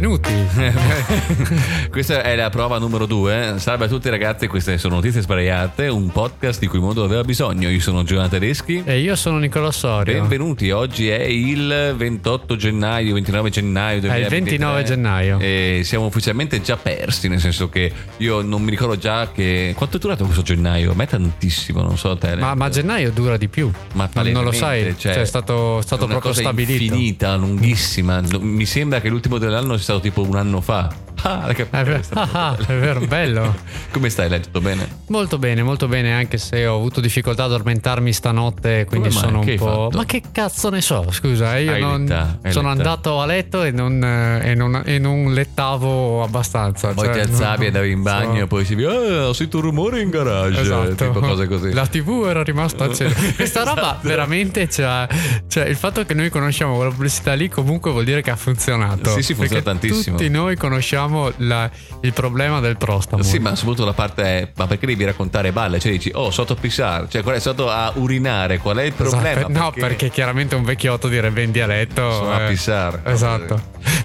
benvenuti. Questa è la prova numero due. Salve a tutti ragazzi, queste sono Notizie Sbagliate, un podcast di cui il mondo aveva bisogno. Io sono Giovanni Tedeschi. E io sono Nicola Sorio. Benvenuti, oggi è il 28 gennaio, 29 gennaio 2023. È il 29 gennaio. E siamo ufficialmente già persi, nel senso che io non mi ricordo già che... Quanto è durato questo gennaio? A me tantissimo, non so te. Ma, ma gennaio dura di più. Ma non, lo sai, cioè, cioè, è stato, stato una proprio stabilito. infinita, lunghissima. Mi sembra che l'ultimo dell'anno sia stato tipo un anno fa. Ah, È vero, ah, è vero, bello. Come stai? L'hai tutto bene? Molto bene, molto bene, anche se ho avuto difficoltà ad addormentarmi stanotte, quindi Come mai? sono un Che po'. Ma che cazzo ne so? Scusa, io Hai non letta- sono letta. andato a letto e non, eh, e non- e non lettavo abbastanza. Poi cioè, ti alzavi no, e andavi in bagno so- e poi si dice ah, ho sentito un rumore in garage Esatto. tipo cose così La TV era rimasta accesa. Questa roba Esatto. veramente cioè, cioè, il fatto che noi conosciamo quella pubblicità lì comunque vuol dire che ha funzionato. Sì, sì, funziona tantissimo. Tutti noi conosciamo la- il problema del prostamo. sì ma soprattutto la parte è ma perché devi raccontare balle cioè dici oh sotto a pissare cioè qual è sotto a urinare qual è il Esatto, problema No, perché chiaramente un vecchiotto direbbe in dialetto. Sono a eh, pissare. Esatto.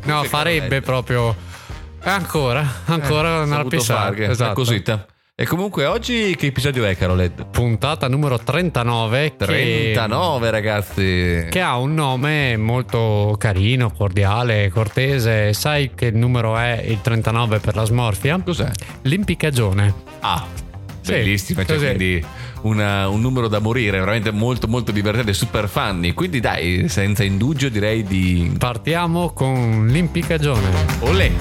No, farebbe proprio. eh, Ancora, ancora a fare, una Esatto. cosita e comunque oggi che episodio è Carolette? Puntata numero 39. che- 39 ragazzi che ha un nome molto carino, cordiale, cortese. Sai che numero è il 39 per la smorfia? cos'è? L'impiccagione. Ah Sì, bellissima cioè, quindi una- un numero da morire veramente molto molto divertente super funny quindi dai senza indugio direi di Partiamo con l'impiccagione. Olè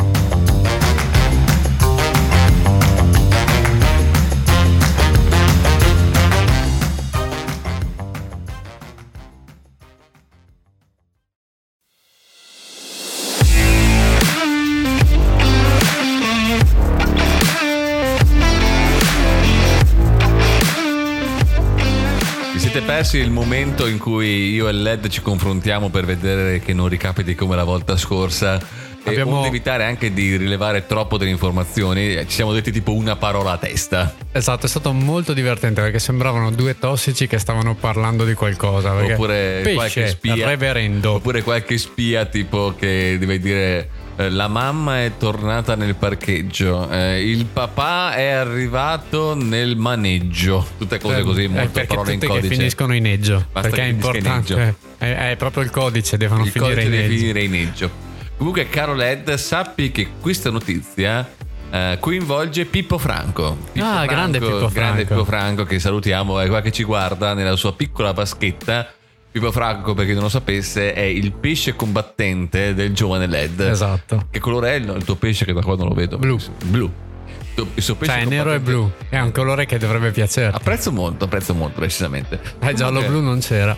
persi il momento in cui io e Led ci confrontiamo per vedere che non ricapiti come la volta scorsa e Abbiamo- onde evitare anche di rilevare troppo delle informazioni ci siamo detti tipo una parola a testa Esatto, è stato molto divertente perché sembravano due tossici che stavano parlando di qualcosa. oppure Pesce, qualche spia reverendo. oppure qualche spia tipo che deve dire eh, la mamma è tornata nel parcheggio eh, il papà è arrivato nel maneggio tutte cose così Eh, molte perché parole in tutte che codice finiscono in eggio. Basta perché è importante. È, è proprio il codice, devono il finire codice in deve finire in eggio. Comunque, caro Led, sappi che questa notizia eh, coinvolge Pippo Franco. Pippo Ah, grande Pippo Grande Franco. Pippo Franco, che salutiamo, è qua che ci guarda nella sua piccola vaschetta. Pippo Franco, per chi non lo sapesse, è il pesce combattente del giovane Led. Esatto. Che colore è il, tuo pesce che da qua non lo vedo? Blu. Blu. Il suo pesce Cioè, è nero e blu. È un colore che dovrebbe piacere. Apprezzo molto, apprezzo molto, precisamente. Eh, giallo-blu non c'era.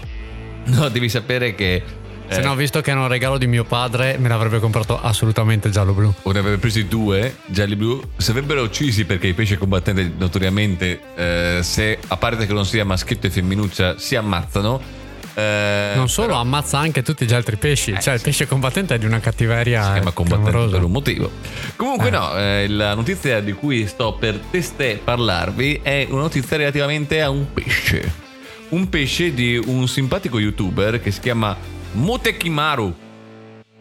No, devi sapere che... Se eh, no, visto che era un regalo di mio padre, me l'avrebbe comprato assolutamente giallo-blu. o ne avrebbe presi due gialli blu si avrebbero uccisi perché i pesci combattenti notoriamente eh, se a parte che non sia maschietto e femminuccia si ammazzano eh, Non solo, però ammazza anche tutti gli altri pesci. cioè, il pesce combattente è di una cattiveria. si chiama combattente clamorosa. per un motivo comunque Eh. no eh, la notizia di cui sto per testè parlarvi è una notizia relativamente a un pesce un pesce di un simpatico youtuber che si chiama Motekimaru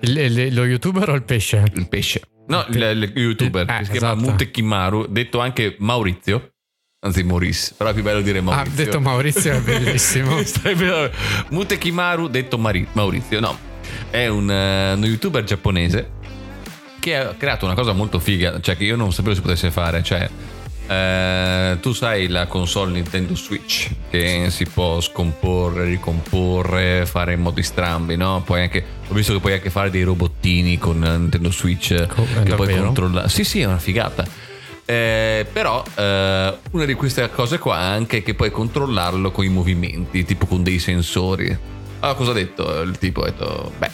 Il- il- lo youtuber o il pesce? il pesce no il, il youtuber Eh, che si chiama esatto. Mutekimaru detto anche Maurizio anzi Maurice però è più bello dire Ha Maurizio detto Maurizio, è bellissimo. Mutekimaru detto Mari- Maurizio no è un, eh, uno youtuber giapponese che ha creato una cosa molto figa cioè che io non sapevo si potesse fare cioè eh, tu sai la console Nintendo Switch che si può scomporre, ricomporre, fare in modi strambi, no? Poi anche, ho visto che puoi anche fare dei robottini con Nintendo Switch Co- che puoi controllare. Sì, sì, è una figata. Eh, però eh, una di queste cose qua è anche che puoi controllarlo con i movimenti, tipo con dei sensori. Allora, cosa ha detto il tipo? Ha detto, beh,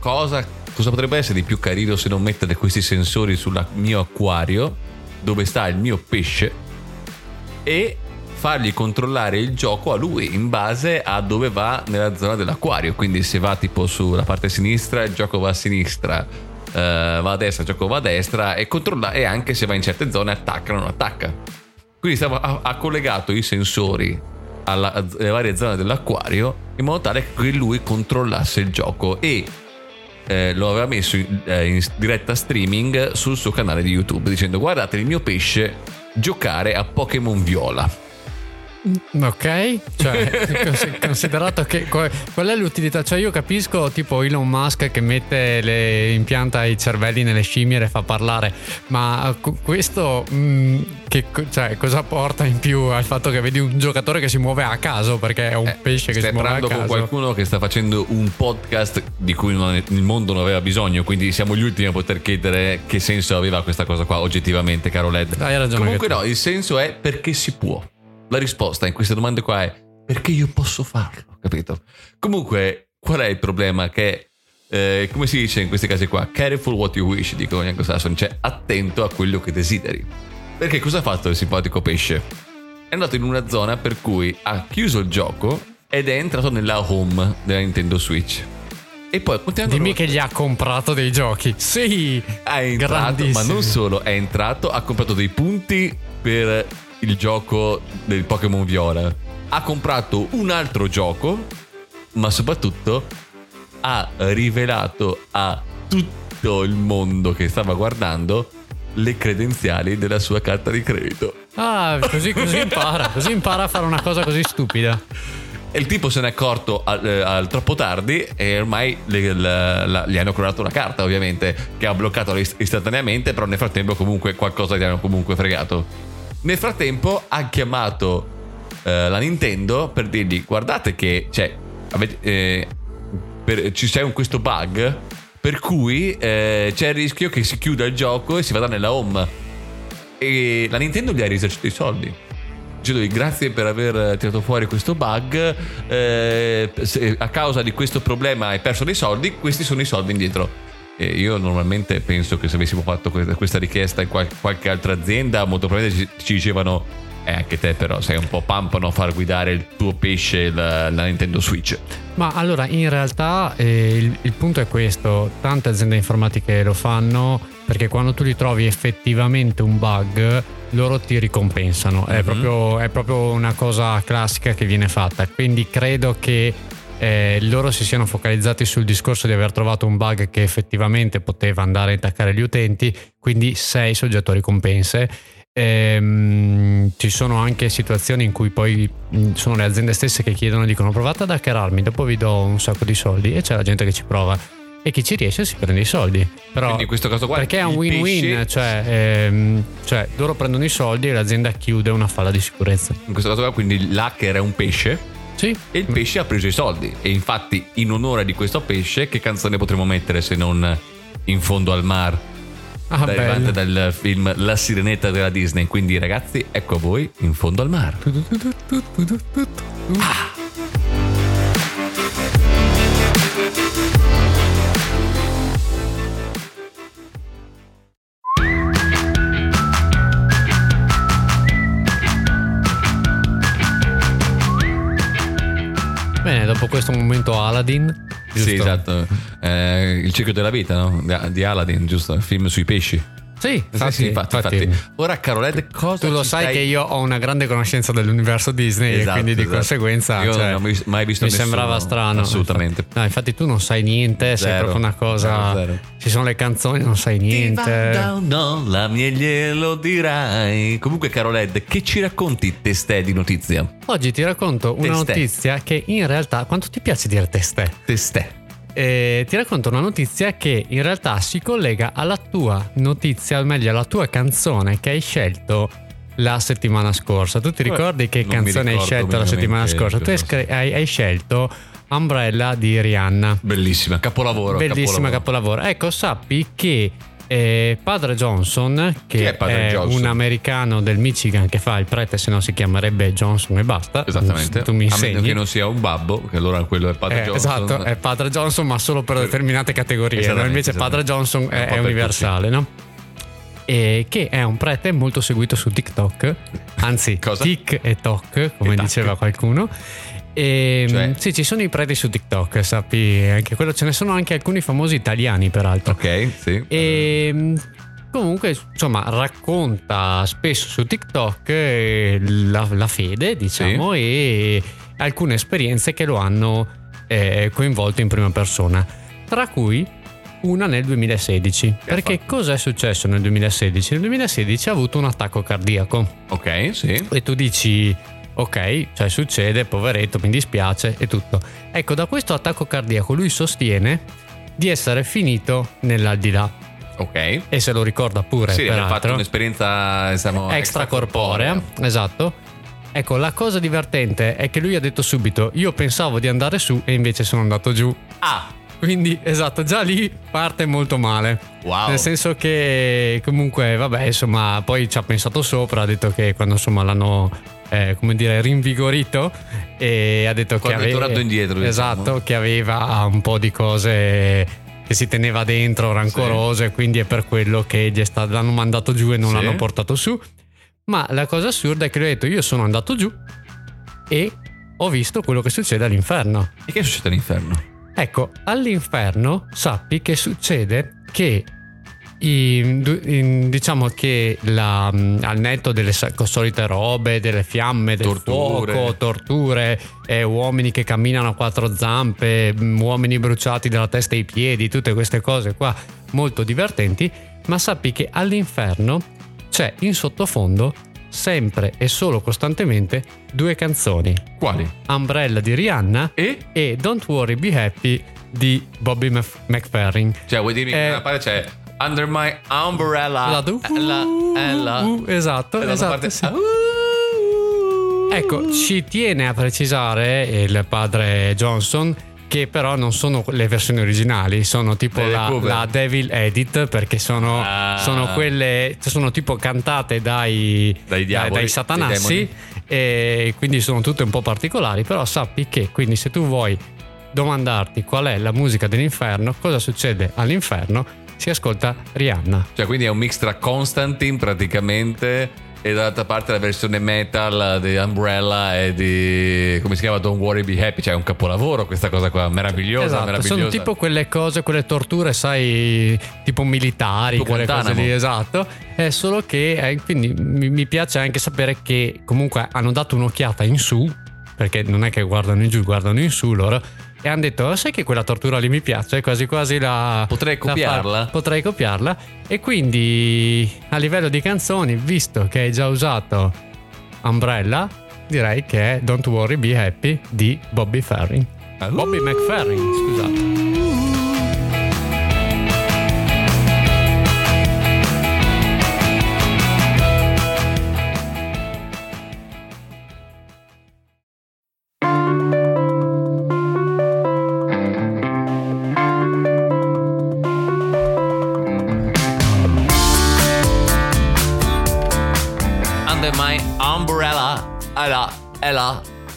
cosa, cosa potrebbe essere di più carino se non mettere questi sensori sul mio acquario dove sta il mio pesce e fargli controllare il gioco a lui in base a dove va nella zona dell'acquario. Quindi se va tipo sulla parte sinistra, il gioco va a sinistra, eh, va a destra, gioco va a destra e controlla e anche se va in certe zone attacca o non attacca. Quindi stava- ha, ha collegato i sensori alla- alle varie zone dell'acquario in modo tale che lui controllasse il gioco e eh, lo aveva messo in, eh, in diretta streaming sul suo canale di YouTube dicendo guardate il mio pesce giocare a Pokémon Viola. Ok, cioè considerato che qual è l'utilità? Cioè io capisco tipo Elon Musk che mette le, impianta i cervelli nelle scimmie e le fa parlare, ma questo mh, mm, che, cioè, cosa porta in più al fatto che vedi un giocatore che si muove a caso perché è un eh, pesce che si muove a caso? con qualcuno che sta facendo un podcast di cui è, il mondo non aveva bisogno, quindi siamo gli ultimi a poter chiedere che senso aveva questa cosa qua oggettivamente, caro Led. Hai ragione. Comunque no, il senso è perché si può la risposta in queste domande qua è perché io posso farlo, capito? Comunque, qual è il problema? Che, eh, come si dice in questi casi qua, careful what you wish, dicono gli anglosassoni, cioè attento a quello che desideri. Perché cosa ha fatto il simpatico pesce? È andato in una zona per cui ha chiuso il gioco ed è entrato nella home della Nintendo Switch. E poi continuando. Dimmi che gli ha comprato dei giochi. Sì, è entrato, ma non solo, è entrato, ha comprato dei punti per il gioco del Pokémon Viola. Ha comprato un altro gioco, ma soprattutto ha rivelato a tutto il mondo che stava guardando le credenziali della sua carta di credito. Ah, così, così impara, così impara a fare una cosa così stupida. E il tipo se n'è accorto al, eh, al troppo tardi e ormai le, la, la, gli hanno curato una carta ovviamente che ha bloccato istantaneamente però nel frattempo comunque qualcosa gli hanno comunque fregato nel frattempo ha chiamato eh, la Nintendo per dirgli guardate che cioè, avete, eh, per, ci c'è un, questo bug per cui eh, c'è il rischio che si chiuda il gioco e si vada nella home. E la Nintendo gli ha risarcito i soldi. Dicendogli grazie per aver tirato fuori questo bug, eh, a causa di questo problema hai perso dei soldi, questi sono i soldi indietro. E io normalmente penso che se avessimo fatto questa richiesta in qualche altra azienda, molto probabilmente ci dicevano eh, anche te però sei un po' pampano a far guidare il tuo pesce la, la Nintendo Switch. Ma allora in realtà eh, il, il, punto è questo, tante aziende informatiche lo fanno perché quando tu ritrovi effettivamente un bug loro ti ricompensano, mm-hmm. è, mhm. proprio, è proprio una cosa classica che viene fatta, quindi credo che eh, loro si siano focalizzati sul discorso di aver trovato un bug che effettivamente poteva andare a intaccare gli utenti, quindi sei soggetto a ricompense. Ehm, ci sono anche situazioni in cui poi sono le aziende stesse che chiedono, dicono provate ad hackerarmi, dopo vi do un sacco di soldi e c'è la gente che ci prova e chi ci riesce si prende i soldi. Però, Quindi in questo caso qua perché è un win-win, pesce... cioè, ehm, cioè, loro prendono i soldi e l'azienda chiude una falla di sicurezza. In questo caso qua quindi l'hacker è un pesce sì. E il pesce ha preso i soldi. E infatti, in onore di questo pesce, che canzone potremmo mettere se non In fondo al mar? Ah, derivante dal film La sirenetta della Disney. Quindi, ragazzi, ecco a voi In fondo al mar. Ah. Dopo questo momento Aladdin. Giusto? Sì, esatto. Eh, il ciclo della vita, no? Di Aladdin, giusto? Il film sui pesci. Sì, infatti, sì, infatti, infatti. infatti. Ora, Carolette, cosa Tu lo sai stai... che io ho una grande conoscenza dell'universo Disney esatto, e quindi di esatto. conseguenza io cioè, non ho mai visto mi nessuno. sembrava strano. Assolutamente. No, infatti tu non sai niente, zero. sei proprio una cosa. Zero, zero. Ci sono le canzoni, non sai niente. No, la mia glielo dirai. Comunque, Carolette, che ci racconti testè di notizia? Oggi ti racconto una testè. notizia che in realtà. Quanto ti piace dire testè? Testè eh, ti racconto una notizia che in realtà si collega alla tua notizia, o meglio alla tua canzone che hai scelto la settimana scorsa. Tu ti ricordi che non canzone hai scelto la settimana scorsa? Tu hai, hai, scelto Umbrella di Rihanna. Bellissima, capolavoro. Bellissima capolavoro. capolavoro. Ecco, sappi che eh, Padre Johnson, che è, è Johnson? un americano del Michigan che fa il prete, se no si chiamerebbe Johnson e basta. Esattamente. Tu mi A meno che non sia un babbo, che allora quello è Padre eh, Johnson. Esatto, è Padre Johnson, ma solo per determinate categorie. Invece Padre Johnson è, è universale, no? E che è un prete molto seguito su TikTok, anzi, Tic e Toc, come e diceva qualcuno e, ehm, cioè? Sì, ci sono i preti su TikTok, sappi, anche quello, ce ne sono anche alcuni famosi italiani peraltro. Ok, sì. E ehm, comunque, insomma, racconta spesso su TikTok eh, la, la fede, diciamo, sì. e alcune esperienze che lo hanno eh, coinvolto in prima persona, tra cui una nel 2016. Perché fatto? cosa è successo nel 2016? Nel 2016 ha avuto un attacco cardiaco. Ok, sì. E tu dici, ok, cioè succede, poveretto, mi dispiace e tutto. Ecco, da questo attacco cardiaco lui sostiene di essere finito nell'aldilà. Ok. E se lo ricorda pure, Sì, ha fatto un'esperienza diciamo, extracorporea, esatto. Ecco, la cosa divertente è che lui ha detto subito: Io pensavo di andare su e invece sono andato giù. Ah, Quindi, esatto, già lì parte molto male. wow. Nel senso che, comunque, vabbè, insomma, poi ci ha pensato sopra. Ha detto che quando insomma l'hanno, eh, come dire, rinvigorito. E ha detto Quando che è aveva. indietro, diciamo. Esatto, che aveva un po' di cose che si teneva dentro, rancorose. e Quindi è per quello che gli è stato, l'hanno mandato giù e non Sì. l'hanno portato su. Ma la cosa assurda è che lui ha detto: Io sono andato giù e ho visto quello che succede all'inferno. E che succede all'inferno? Ecco, all'inferno sappi che succede che i- du- in- diciamo che la- al netto delle solite robe, delle fiamme, del Torture. fuoco, torture, eh, uomini che camminano a quattro zampe, mm, uomini bruciati dalla testa ai piedi, tutte queste cose qua molto divertenti, ma sappi che all'inferno c'è in sottofondo sempre e solo costantemente due canzoni. Quali? Umbrella di Rihanna E? e Don't Worry Be Happy di Bobby Mc- McFerrin. Cioè, vuoi dirmi Eh, che una parte c'è Under my umbrella. La do- eh, la, eh, la- Uh, esatto, e dall'altra esatto. parte, sì. ah, uh. Ecco, ci tiene a precisare il padre Johnson che però non sono le versioni originali, sono tipo la, la Devil Edit perché sono, Ah. sono quelle, sono tipo cantate dai, Dai diavoli, dai satanassi e quindi sono tutte un po' particolari, però sappi che quindi se tu vuoi domandarti qual è la musica dell'inferno, cosa succede all'inferno, si ascolta Rihanna. Cioè, quindi è un mix tra Constantine praticamente e dall'altra parte la versione metal di Umbrella e di come si chiama Don't Worry Be Happy, cioè è un capolavoro questa cosa qua, meravigliosa, Esatto, meravigliosa. sono tipo quelle cose, quelle torture, sai, tipo militari, Tipo quelle cose Guantanamo. lì, esatto. È solo che, eh, quindi mi piace anche sapere che comunque hanno dato un'occhiata in su, perché non è che guardano in giù, guardano in su loro, e hanno detto, "Oh, sai che quella tortura lì mi piace, quasi quasi la... Potrei la fa- copiarla?" potrei copiarla. E quindi a livello di canzoni, visto che hai già usato Umbrella, direi che è Don't Worry Be Happy di Bobby Ferrin. Ah, Bobby McFerrin, scusate.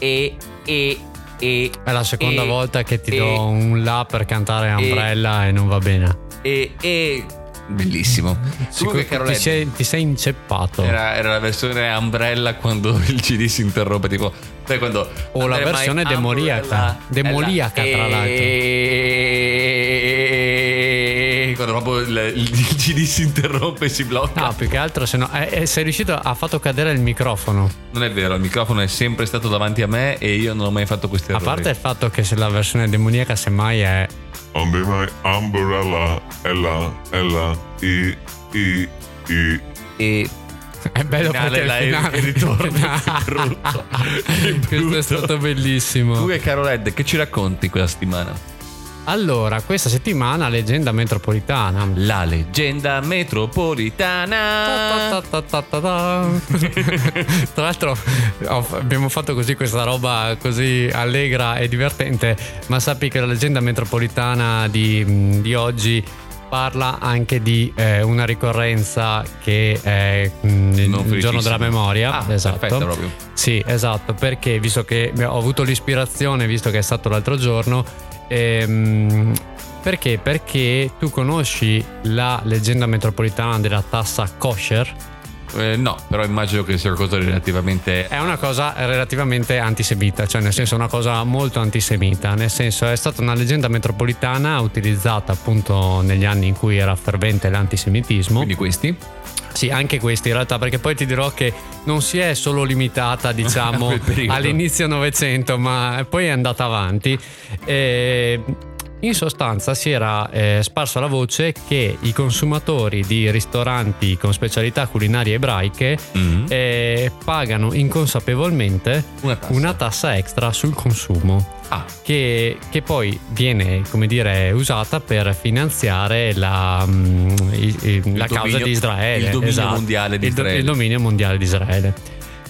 E, e, e. È la seconda e- volta che ti e- do un la per cantare Umbrella e, non va bene. E, e. Bellissimo. Comunque, ti, Carolette, sei, ti sei inceppato. Era, era la versione Umbrella quando il CD si interrompe, tipo, sai quando. O la versione demoniaca. ella- tra l'altro. E proprio il, il CD si interrompe e si blocca. No, più che altro se no. eh, eh, sei riuscito a fatto cadere il microfono. Non è vero, il microfono è sempre stato davanti a me e io non ho mai fatto questi A errori. parte il fatto che se la versione demoniaca semmai è. Umbrella, ella, ella, i, i, i. E È bello Finale, perché là, il finale ritorno, brutto. Questo è stato bellissimo. tu e Carolette, che ci racconti questa settimana? Allora, questa settimana leggenda metropolitana. La leggenda metropolitana. Tra l'altro abbiamo fatto così questa roba così allegra e divertente, ma sappi che la leggenda metropolitana di, di oggi parla anche di eh, una ricorrenza che è mm, il giorno della memoria. Ah, esatto. perfetto proprio. Sì, esatto, perché visto che ho avuto l'ispirazione, visto che è stato l'altro giorno, ehm, perché? Perché tu conosci la leggenda metropolitana della tassa kosher? Eh, no, però immagino che sia qualcosa di relativamente. È una cosa relativamente antisemita, cioè nel senso una cosa molto antisemita, nel senso è stata una leggenda metropolitana utilizzata appunto negli anni in cui era fervente l'antisemitismo. Quindi questi? Sì, anche questi in realtà, perché poi ti dirò che non si è solo limitata, diciamo, all'inizio Novecento, ma poi è andata avanti. E In sostanza si era eh, sparsa la voce che i consumatori di ristoranti con specialità culinarie ebraiche Mhm. eh, pagano inconsapevolmente Una tassa. una tassa extra sul consumo Ah, che, che poi viene come dire usata per finanziare la, mm, i- i- la causa dominio- di Israele il dominio esatto. mondiale di Il do- Israele. il dominio mondiale di Israele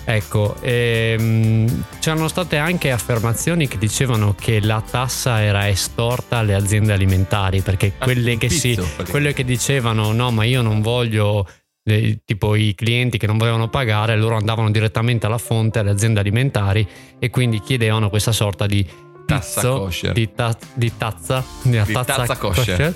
ecco ehm, c'erano state anche affermazioni che dicevano che la tassa era estorta alle aziende alimentari perché Ah, quelle che, si, quelle che dicevano no ma io non voglio eh, tipo i clienti che non volevano pagare loro andavano direttamente alla fonte alle aziende alimentari e quindi chiedevano questa sorta di Tassa pizzo, kosher. di, ta- di tazza di, Di tazza kosher.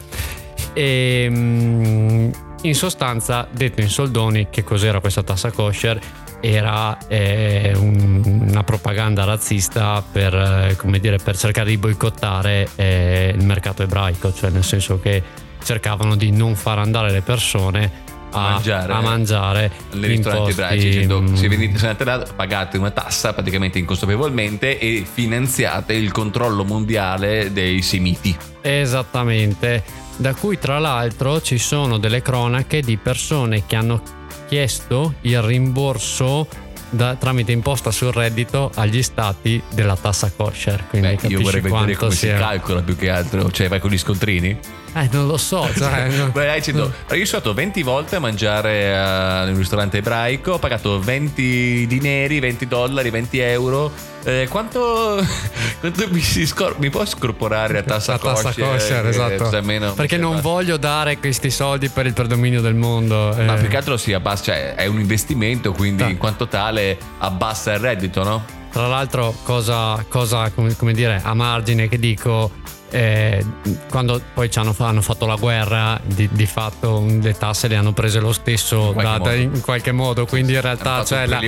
e mm, in sostanza detto in soldoni che cos'era questa tassa kosher era eh, un- una propaganda razzista per, eh, come dire, per cercare di boicottare eh, il mercato ebraico cioè nel senso che cercavano di non far andare le persone a, mangiare. a mangiare nei ristoranti ebraici dicendo se venite se andate là pagate una tassa praticamente inconsapevolmente e finanziate il controllo mondiale dei semiti Esattamente, da cui tra l'altro ci sono delle cronache di persone che hanno chiesto il rimborso da- tramite imposta sul reddito agli stati della tassa kosher. Quindi Beh, io vorrei vedere come sia... si calcola più che altro cioè vai con gli scontrini Eh, non lo so, cioè, no. Beh, dai, dicendo, io sono stato 20 volte a mangiare eh, in un ristorante ebraico, ho pagato 20 dineri, 20 dollari, 20 euro. Eh, quanto, quanto mi, si scor- mi può scorporare la tassa La tassa kosher? kosher, Che, esatto. cioè, almeno- Perché non cioè, voglio dare questi soldi per il predominio del mondo. Ma eh. più che altro si abbassa, cioè è un investimento, quindi Ah. in quanto tale abbassa il reddito, no? Tra l'altro, cosa, cosa, come, come dire, a margine che dico, eh, quando poi ci hanno, hanno fatto la guerra, di, di fatto le tasse le hanno prese lo stesso In qualche da- modo. in qualche modo, quindi in realtà cioè, la-.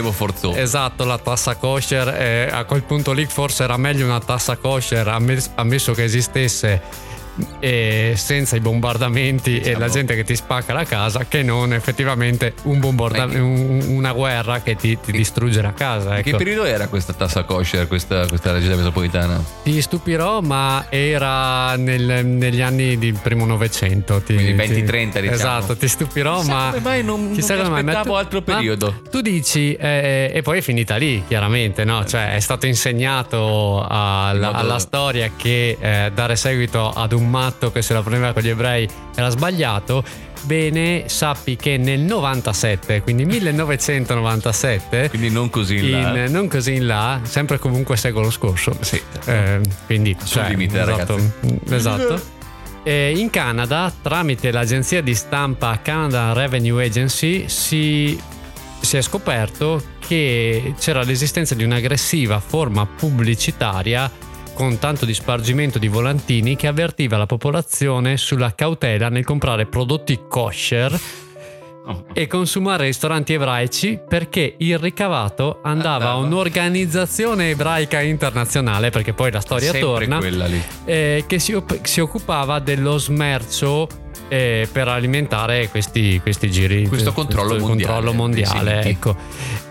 Esatto, la tassa kosher, eh, a quel punto lì forse era meglio una tassa kosher, ammess- ammesso che esistesse. Eh, senza i bombardamenti e Diciamo- la gente che ti spacca la casa che non effettivamente un un- una guerra che ti, ti distrugge la casa In Che ecco. periodo era questa tassa kosher, questa, questa regione metropolitana? Ti stupirò, ma era nel- negli anni del primo Novecento. Quindi ti- 20-30, diciamo. Esatto, ti stupirò, Chissà ma. come mai non- chissà non come mai, aspettavo tu- altro periodo. Tu dici, eh, e poi è finita lì, chiaramente, no? Cioè, è stato insegnato alla, alla storia che eh, dare seguito ad un matto che se la prendeva con gli ebrei era sbagliato. Bene, sappi che nel 97, quindi 1997, Quindi non così in là. in- non così in là, sempre comunque secolo scorso. Sì. Eh, quindi Sul cioè, limite, esatto, ragazzi. esatto. E in Canada, tramite l'agenzia di stampa Canada Revenue Agency, si, si è scoperto che c'era l'esistenza di un'aggressiva forma pubblicitaria con tanto di spargimento di volantini che avvertiva la popolazione sulla cautela nel comprare prodotti kosher e consumare ristoranti ebraici perché il ricavato andava a un'organizzazione ebraica internazionale perché poi la storia Sempre torna eh, che si, op- si occupava dello smercio eh, per alimentare questi, questi giri Questo controllo mondiale controllo mondiale, ecco.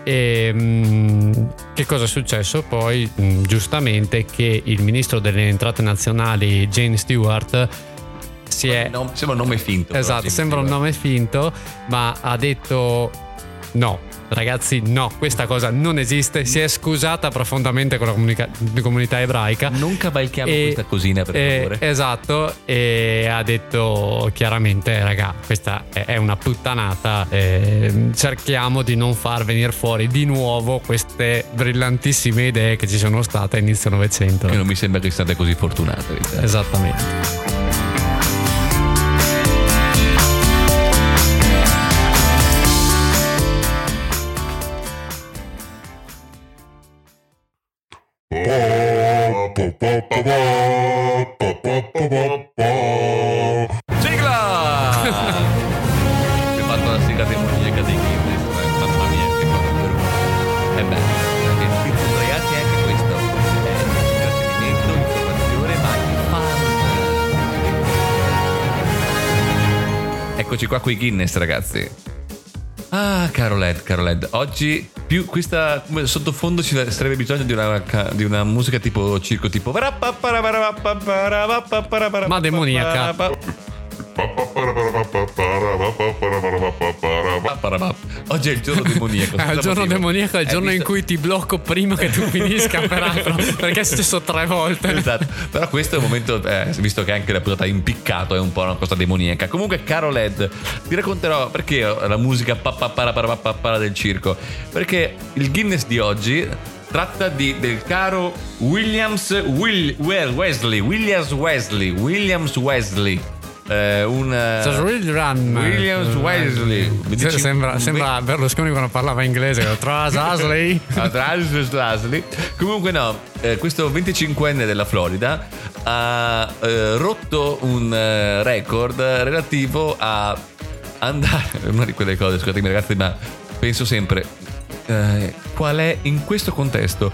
E, mh, che cosa è successo poi mh, giustamente che il ministro delle entrate nazionali Jane Stewart si è No, sembra un nome finto. Esatto, sembra un nome finto, ma ha detto no. Ragazzi, no, questa cosa non esiste. Si è scusata profondamente con la comunica- comunità ebraica. Non cavalchiamo E- questa cosina, per Eh, favore. esatto, e ha detto chiaramente, raga, questa è- una puttanata. eh, cerchiamo di non far venire fuori di nuovo queste brillantissime idee che ci sono state a inizio Novecento. Che non mi sembra che siate così fortunate. Esattamente. Eccoci qua con i Guinness, ragazzi. Ah, caro Led, caro Led, oggi più questa sottofondo ci sarebbe bisogno di una, di una musica tipo circo tipo Ma demoniaca. Oggi è il giorno demoniaco. È il giorno motivo. demoniaco, è il giorno in cui ti blocco prima che tu finisca, peraltro, perché è successo tre volte. Esatto. Però questo è un momento, eh, visto che anche la puntata impiccato è un po' una cosa demoniaca. Comunque, caro Led, ti racconterò perché la musica del circo. Perché il Guinness di oggi tratta di- del caro Williams Will- Wesley, Williams Wesley, Williams Wesley. Eh, un eh, Cioè, Will Run. Williams Wesley. Eh, cioè, Sembra, sembra Berlusconi quando parlava inglese. Tras Asley. Atrás Leslie. Comunque no, eh, questo 25enne della Florida ha eh, rotto un eh, record relativo a andare... Una di quelle cose, scusatemi ragazzi, ma penso sempre, eh, qual è in questo contesto?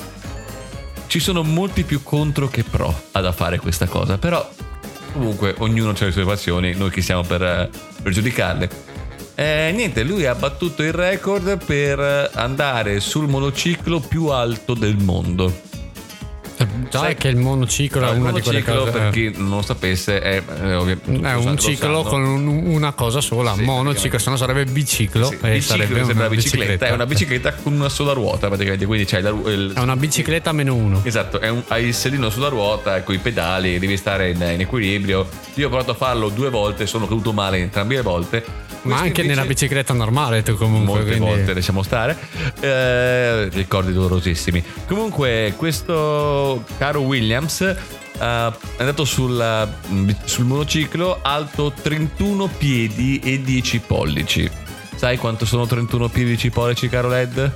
Ci sono molti più contro che pro ad a fare questa cosa, però comunque ognuno ha le sue passioni, noi chi siamo per, eh, per giudicarle. Eh, niente, lui ha battuto il record per andare sul monociclo più alto del mondo. Già Sai- è che il monociclo è una di quelle monociclo, cose. per chi non lo sapesse, è, eh, ovvi- tutti È un lo ciclo con un- una cosa sola, Sì, monociclo, se no sarebbe biciclo. Sì, e biciclo sarebbe sembra una bicicletta, è una bicicletta con una sola ruota praticamente, quindi c'hai la il- È una bicicletta meno uno. Esatto, è un- hai il sedino sulla ruota con i pedali, devi stare in, in equilibrio. Io ho provato a farlo due volte, sono caduto male entrambe le volte. Ma anche invece- nella bicicletta normale tu comunque. molte quindi- volte lasciamo stare Eh, ricordi dolorosissimi comunque questo caro Williams eh, è andato sulla- sul monociclo alto 31 piedi e 10 pollici sai quanto sono 31 piedi e 10 pollici caro Led?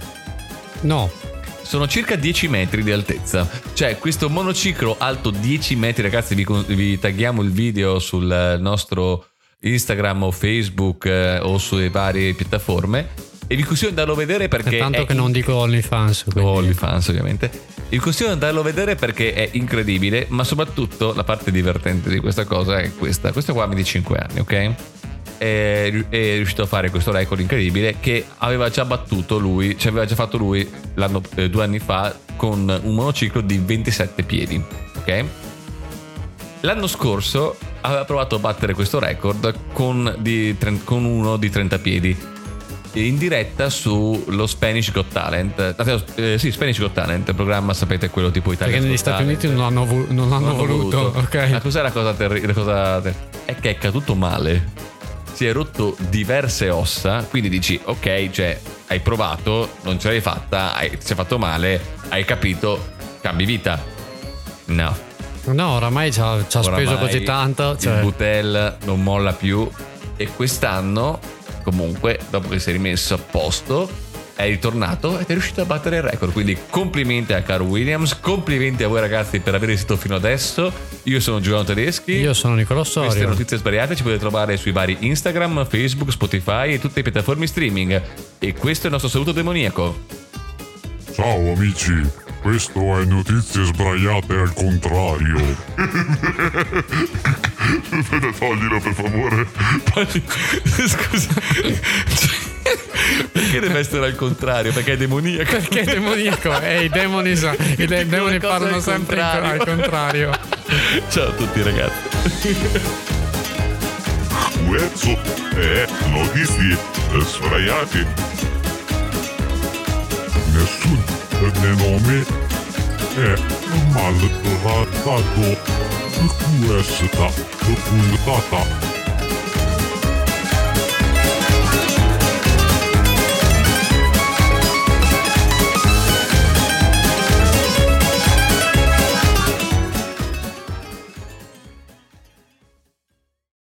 No, sono circa 10 metri di altezza. Cioè, questo monociclo alto 10 metri, ragazzi, vi, vi tagghiamo il video sul eh, nostro Instagram o Facebook eh, o sulle varie piattaforme. E vi consiglio di andarlo a vedere perché. è tanto è che non dico OnlyFans. quindi- OnlyFans ovviamente. Vi consiglio di andarlo a vedere perché è incredibile, ma soprattutto la parte divertente di questa cosa è questa. Questo qua ha 25 anni, ok? È, ri- è riuscito a fare questo record incredibile che aveva già battuto lui, cioè aveva già fatto lui l'anno, eh, due anni fa con un monociclo di 27 piedi, ok? L'anno scorso aveva provato a battere questo record con, di con uno di 30 piedi in diretta sullo Spanish Got Talent. Eh, sì, Spanish Got Talent, il programma sapete quello tipo Italia. Perché negli Stati Uniti non hanno, vo- non hanno voluto. Ma Ok. cos'è la cosa terribile? È che è caduto male. Si è rotto diverse ossa. Quindi dici, ok, cioè, hai provato, non ce l'hai fatta, hai- ti sei fatto male, hai capito, cambi vita. No. No, oramai ci ha, ci ha speso Oramai così tanto. Il Cioè, Butel non molla più. E quest'anno, comunque, dopo che si è rimesso a posto, è ritornato ed è riuscito a battere il record. Quindi complimenti a caro Williams, complimenti a voi ragazzi per aver resistito fino adesso. Io sono Giuliano Tedeschi. io sono Nicolò Queste Sorio. notizie sbagliate ci potete trovare sui vari Instagram, Facebook, Spotify e tutte le piattaforme streaming. E questo è il nostro saluto demoniaco. Ciao amici, questo è Notizie Sbraiate al contrario. Aspetta, toglilo per favore. Scusa. Perché deve essere al contrario? Perché è demoniaco. Perché è demoniaco? E i demoni, sa- i de- demoni parlano al sempre contrario. al contrario. Ciao a tutti ragazzi. Questo è Notizie Sbraiate. Nessun nome è maltrattato. Questa puntata